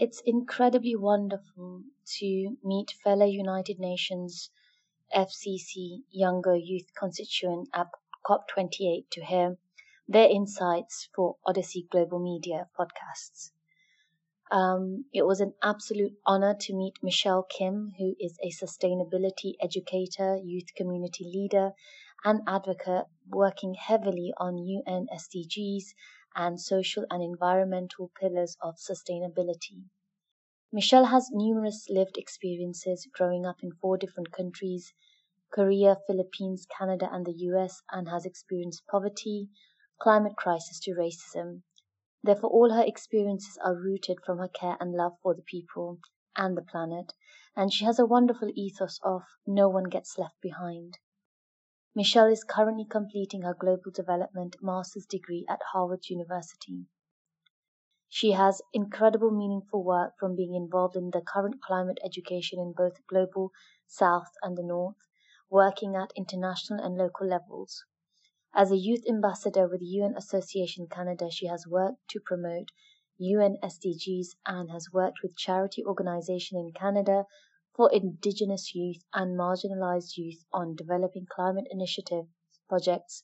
It's incredibly wonderful to meet fellow United Nations FCCC Youngo Youth constituent at COP28 to hear their insights for Odyssey Global Media podcasts. Um, it was an absolute honor to meet Michelle Kim, who is a sustainability educator, youth community leader, and advocate working heavily on UN SDGs and social and environmental pillars of sustainability. Michelle has numerous lived experiences growing up in four different countries Korea, Philippines, Canada, and the US, and has experienced poverty, climate crisis to racism. Therefore, all her experiences are rooted from her care and love for the people and the planet, and she has a wonderful ethos of no one gets left behind. Michelle is currently completing her Global Development Master's degree at Harvard University. She has incredible meaningful work from being involved in the current climate education in both global south and the north, working at international and local levels. As a youth ambassador with UN Association Canada, she has worked to promote UN SDGs and has worked with charity organization in Canada for Indigenous youth and marginalized youth on developing climate initiative projects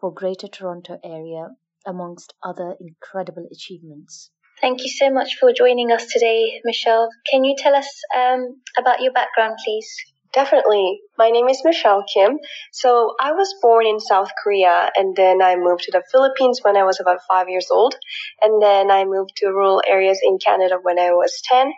for Greater Toronto Area, amongst other incredible achievements. Thank you so much for joining us today, Michelle. Can you tell us um, about your background, please? Definitely. My name is Michelle Kim. So I was born in South Korea and then I moved to the Philippines when I was about five years old. And then I moved to rural areas in Canada when I was 10.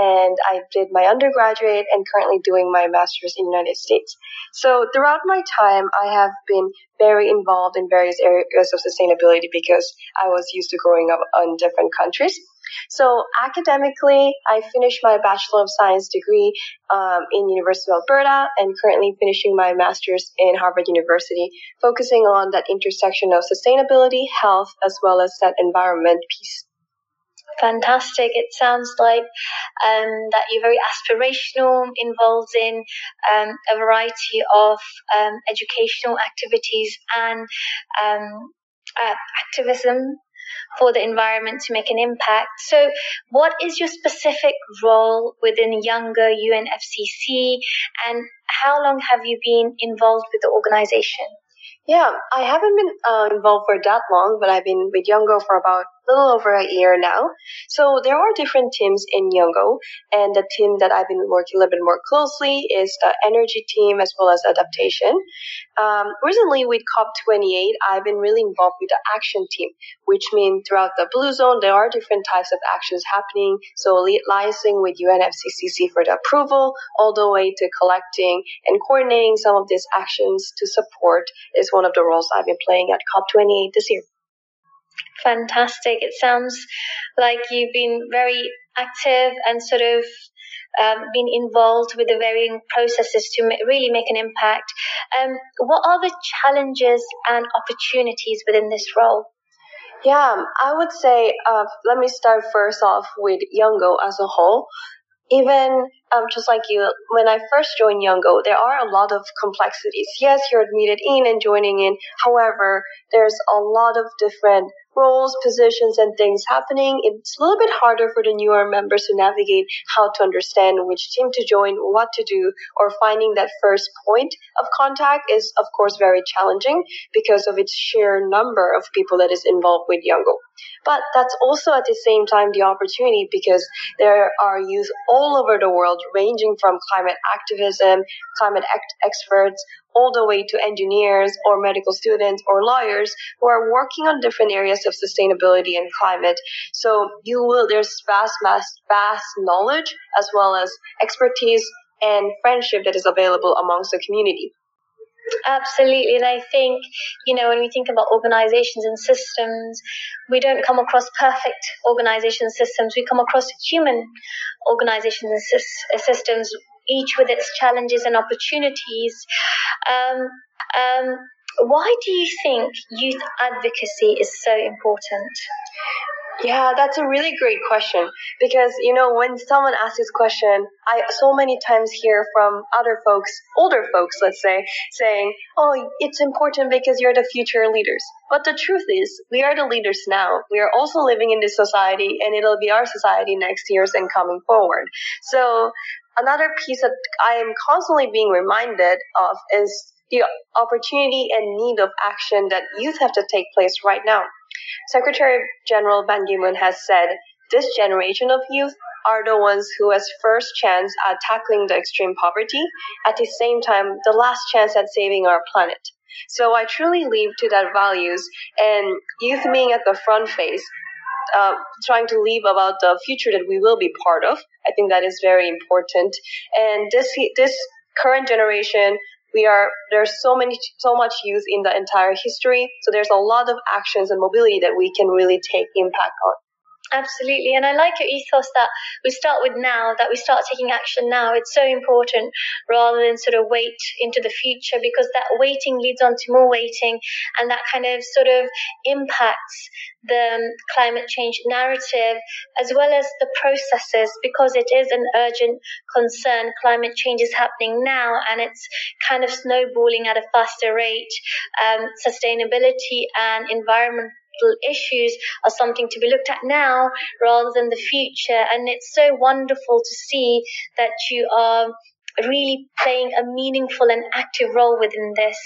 And I did my undergraduate and currently doing my master's in the United States. So throughout my time, I have been very involved in various areas of sustainability because I was used to growing up in different countries. So academically, I finished my Bachelor of Science degree um, in University of Alberta and currently finishing my master's in Harvard University, focusing on that intersection of sustainability, health, as well as that environment piece. Fantastic. It sounds like um, that you're very aspirational, involved in um, a variety of um, educational activities and um, uh, activism for the environment to make an impact. So, what is your specific role within Youngo UNFCCC, and how long have you been involved with the organization? Yeah, I haven't been uh, involved for that long, but I've been with Youngo for about little over a year now. So there are different teams in Youngo, and the team that I've been working a little bit more closely is the energy team as well as adaptation. Um, recently with COP28, I've been really involved with the action team, which means throughout the Blue Zone, there are different types of actions happening. So liaising with UNFCCC for the approval, all the way to collecting and coordinating some of these actions to support is one of the roles I've been playing at COP28 this year. Fantastic. It sounds like you've been very active and sort of um, been involved with the varying processes to ma- really make an impact. Um, what are the challenges and opportunities within this role? Yeah, I would say, uh, let me start first off with Youngo as a whole even um, just like you, when I first joined Youngo, there are a lot of complexities. Yes, you're admitted in and joining in. However, there's a lot of different roles, positions, and things happening. It's a little bit harder for the newer members to navigate how to understand which team to join, what to do, or finding that first point of contact is, of course, very challenging because of its sheer number of people that is involved with Youngo. But that's also at the same time the opportunity because there are youth all over the world ranging from climate activism, climate act- experts, all the way to engineers or medical students or lawyers who are working on different areas of sustainability and climate. So you will, there's vast, vast, vast knowledge as well as expertise and friendship that is available amongst the community. Absolutely. And I think, you know, when we think about organizations and systems, we don't come across perfect organization systems. We come across human organizations and systems, each with its challenges and opportunities. Um, um, why do you think youth advocacy is so important? Yeah, that's a really great question because you know when someone asks this question, I so many times hear from other folks, older folks, let's say, saying, "Oh, it's important because you're the future leaders." But the truth is, we are the leaders now. We are also living in this society, and it'll be our society next years and coming forward. So another piece that I am constantly being reminded of is the opportunity and need of action that youth have to take place right now. Secretary General Ban Ki-moon has said this generation of youth are the ones who has first chance at tackling the extreme poverty, at the same time the last chance at saving our planet. So I truly live to that values and youth being at the front face, uh, trying to live about the future that we will be part of. I think that is very important. And this this current generation we are there's so many so much youth in the entire history so there's a lot of actions and mobility that we can really take impact on Absolutely. And I like your ethos that we start with now, that we start taking action now. It's so important rather than sort of wait into the future because that waiting leads on to more waiting and that kind of sort of impacts the climate change narrative as well as the processes because it is an urgent concern. Climate change is happening now and it's kind of snowballing at a faster rate. Um, sustainability and environment issues are something to be looked at now rather than the future. And it's so wonderful to see that you are really playing a meaningful and active role within this.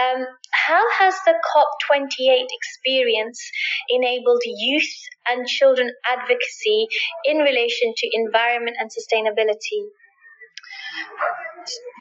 Um, how has the COP28 experience enabled youth and children advocacy in relation to environment and sustainability?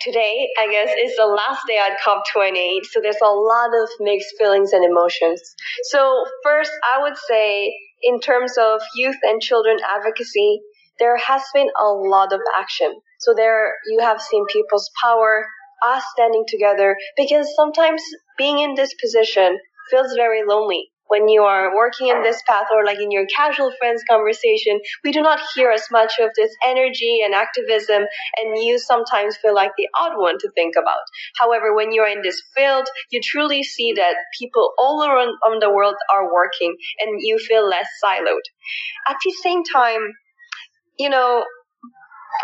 Today, I guess, is the last day at COP28, so there's a lot of mixed feelings and emotions. So, first, I would say, in terms of youth and children advocacy, there has been a lot of action. So, there you have seen people's power, us standing together, because sometimes being in this position feels very lonely when you are working in this path or like in your casual friends conversation, we do not hear as much of this energy and activism, and you sometimes feel like the odd one to think about. However, when you're in this field, you truly see that people all around the world are working, and you feel less siloed. At the same time, you know,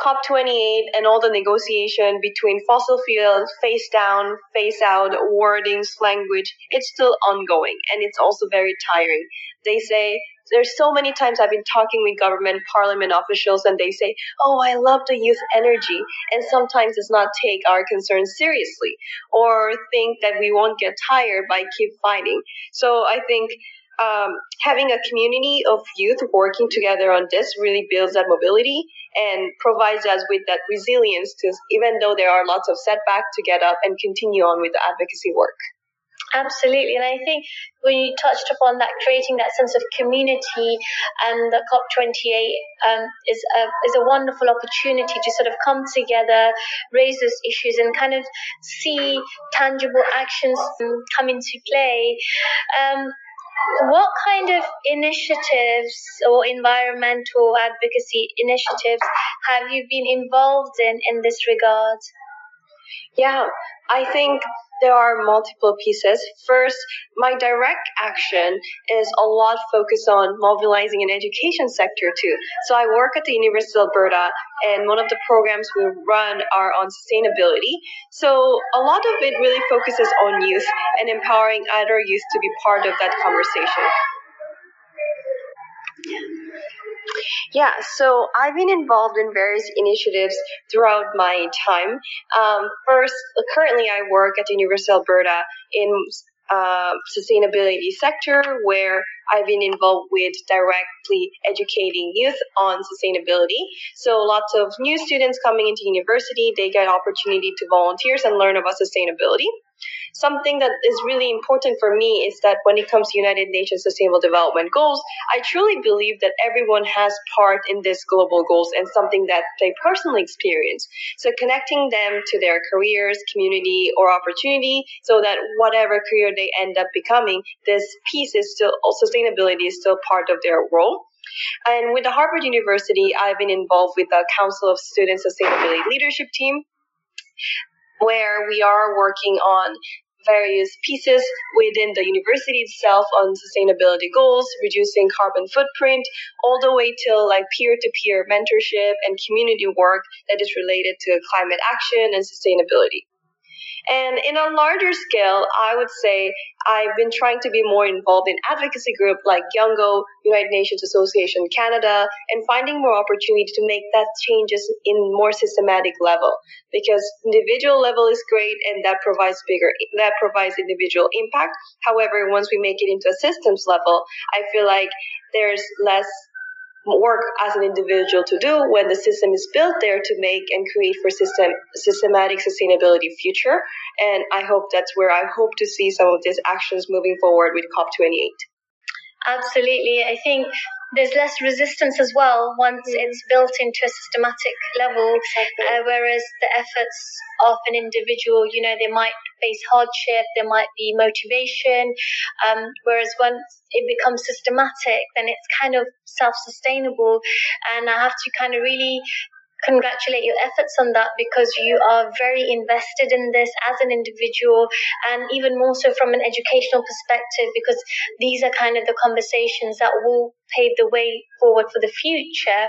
COP28 and all the negotiation between fossil fuels, phase down, phase out, wordings, language, it's still ongoing and it's also very tiring. They say, there's so many times I've been talking with government, parliament officials, and they say, Oh, I love the youth energy. And sometimes it's not take our concerns seriously or think that we won't get tired by keep fighting. So I think um, having a community of youth working together on this really builds that mobility and provides us with that resilience to, even though there are lots of setbacks, to get up and continue on with the advocacy work. Absolutely, and I think when you touched upon that, creating that sense of community, and the COP28 um, is a is a wonderful opportunity to sort of come together, raise those issues, and kind of see tangible actions come into play. Um, what kind of initiatives or environmental advocacy initiatives have you been involved in in this regard? Yeah, I think there are multiple pieces. First, my direct action is a lot focused on mobilizing an education sector too. So I work at the University of Alberta, and one of the programs we run are on sustainability. So a lot of it really focuses on youth and empowering other youth to be part of that conversation. Yeah, so I've been involved in various initiatives throughout my time. Um, first, currently I work at the University of Alberta in uh, sustainability sector where I've been involved with directly educating youth on sustainability. So lots of new students coming into university, they get opportunity to volunteers and learn about sustainability something that is really important for me is that when it comes to United Nations Sustainable Development Goals, I truly believe that everyone has part in this global goals and something that they personally experience. So connecting them to their careers, community, or opportunity so that whatever career they end up becoming, this piece is still, sustainability is still part of their role. And with the Harvard University, I've been involved with the Council of Student Sustainability Leadership Team, where we are working on various pieces within the university itself on sustainability goals, reducing carbon footprint, all the way till like peer-to-peer mentorship and community work that is related to climate action and sustainability. And in a larger scale, I would say I've been trying to be more involved in advocacy groups like Youngo, United Nations Association Canada, and finding more opportunity to make that changes in more systematic level. Because individual level is great and that provides bigger, that provides individual impact. However, once we make it into a systems level, I feel like there's less work as an individual to do when the system is built there to make and create for system systematic sustainability future. And I hope that's where I hope to see some of these actions moving forward with COP28. Absolutely. I think there's less resistance as well once mm-hmm. it's built into a systematic level. Exactly. Uh, whereas the efforts of an individual, you know, they might face hardship, there might be motivation. Um, whereas once it becomes systematic, then it's kind of self sustainable. And I have to kind of really congratulate your efforts on that because you are very invested in this as an individual and even more so from an educational perspective because these are kind of the conversations that will pave the way forward for the future.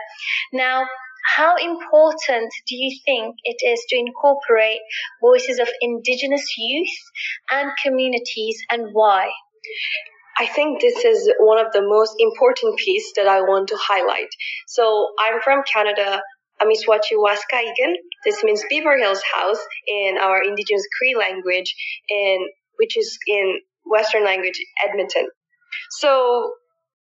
Now, how important do you think it is to incorporate voices of indigenous youth and communities and why? I think this is one of the most important piece that I want to highlight. So I'm from Canada. Amiskwaciy Waskahikan. This means Beaver Hills House in our indigenous Cree language, in which is in Western language Edmonton. So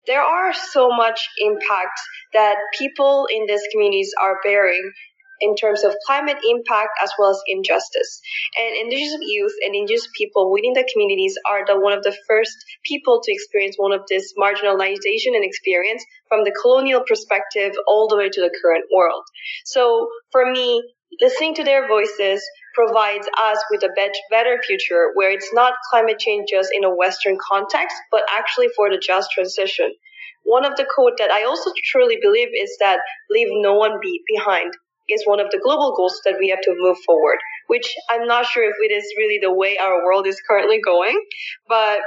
there are so much impact that people in these communities are bearing in terms of climate impact as well as injustice. And indigenous youth and indigenous people within the communities are the one of the first people to experience one of this marginalization and experience from the colonial perspective all the way to the current world. So for me, listening to their voices provides us with a better future where it's not climate change just in a Western context, but actually for the just transition. One of the quote that I also truly believe is that leave no one be behind is one of the global goals that we have to move forward, which I'm not sure if it is really the way our world is currently going, but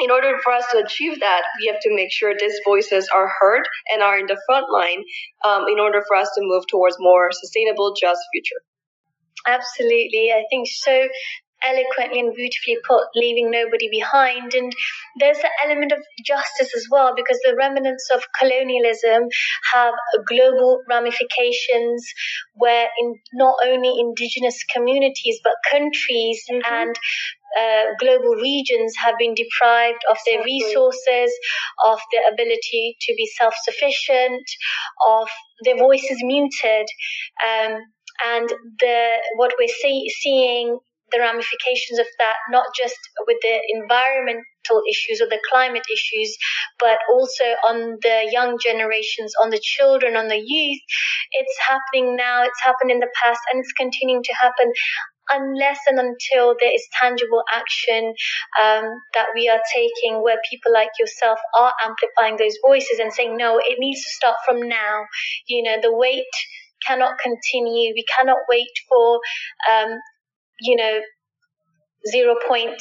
in order for us to achieve that, we have to make sure these voices are heard and are in the front line um, in order for us to move towards more sustainable, just future. Absolutely. I think so eloquently and beautifully put, leaving nobody behind. And there's the element of justice as well, because the remnants of colonialism have global ramifications where in not only indigenous communities, but countries mm-hmm. and uh, global regions have been deprived of their resources, of their ability to be self sufficient, of their voices muted. Um, and the what we're see, seeing the ramifications of that, not just with the environmental issues or the climate issues, but also on the young generations, on the children, on the youth. It's happening now, it's happened in the past, and it's continuing to happen unless and until there is tangible action um, that we are taking where people like yourself are amplifying those voices and saying, no, it needs to start from now. You know, the wait cannot continue. We cannot wait for um, you know, zero point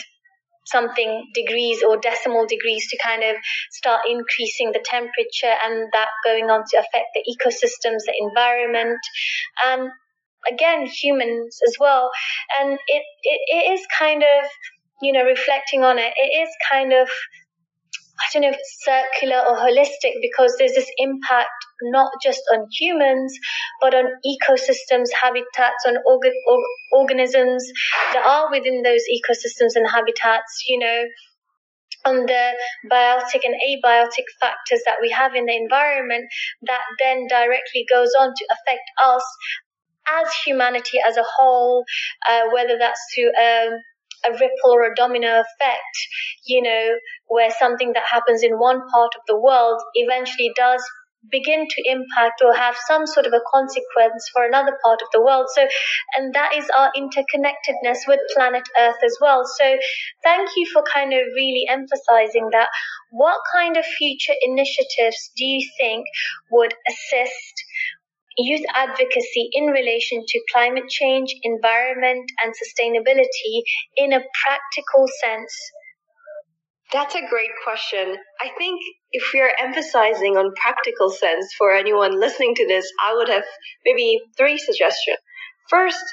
something degrees or decimal degrees to kind of start increasing the temperature and that going on to affect the ecosystems, the environment, and again, humans as well. And it, it, it is kind of, you know, reflecting on it, it is kind of I don't know if it's circular or holistic because there's this impact not just on humans, but on ecosystems, habitats, on organ, or, organisms that are within those ecosystems and habitats, you know, on the biotic and abiotic factors that we have in the environment that then directly goes on to affect us as humanity as a whole, uh, whether that's through um, a ripple or a domino effect, you know, where something that happens in one part of the world eventually does begin to impact or have some sort of a consequence for another part of the world. So, and that is our interconnectedness with planet Earth as well. So, thank you for kind of really emphasizing that. What kind of future initiatives do you think would assist youth advocacy in relation to climate change, environment, and sustainability in a practical sense? That's a great question. I think if we are emphasizing on practical sense for anyone listening to this, I would have maybe three suggestions. First,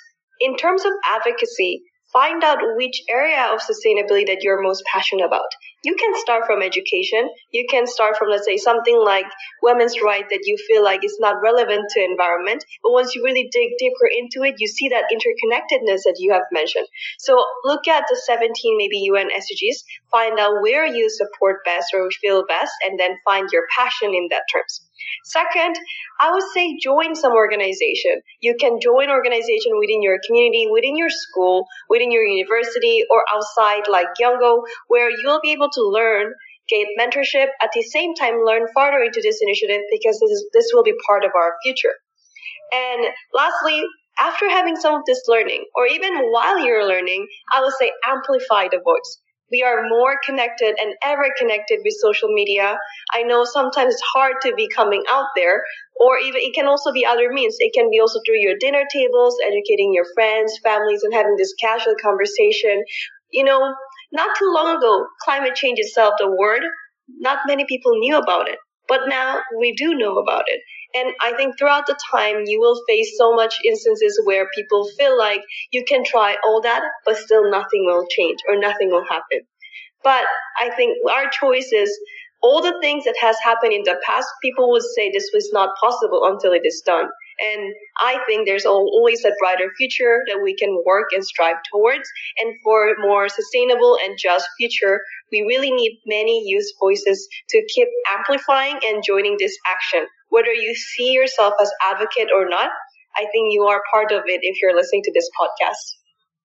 in terms of advocacy, find out which area of sustainability that you're most passionate about. You can start from education. You can start from, let's say, something like women's rights that you feel like is not relevant to environment. But once you really dig deeper into it, you see that interconnectedness that you have mentioned. So look at the 17 maybe UN SDGs, find out where you support best or feel best, and then find your passion in that terms. Second, I would say join some organization. You can join organization within your community, within your school, within your university, or outside like Youngo, where you'll be able to learn, get mentorship, at the same time learn further into this initiative because this is, this will be part of our future. And lastly, after having some of this learning, or even while you're learning, I would say amplify the voice we are more connected and ever connected with social media. I know sometimes it's hard to be coming out there, or even it can also be other means. It can be also through your dinner tables, educating your friends, families, and having this casual conversation. You know, not too long ago, climate change itself, the word, not many people knew about it. But now we do know about it. And I think throughout the time, you will face so much instances where people feel like you can try all that, but still nothing will change or nothing will happen. But I think our choice is all the things that has happened in the past, people would say this was not possible until it is done. And I think there's always a brighter future that we can work and strive towards. And for a more sustainable and just future, we really need many youth voices to keep amplifying and joining this action. Whether you see yourself as advocate or not, I think you are part of it if you're listening to this podcast.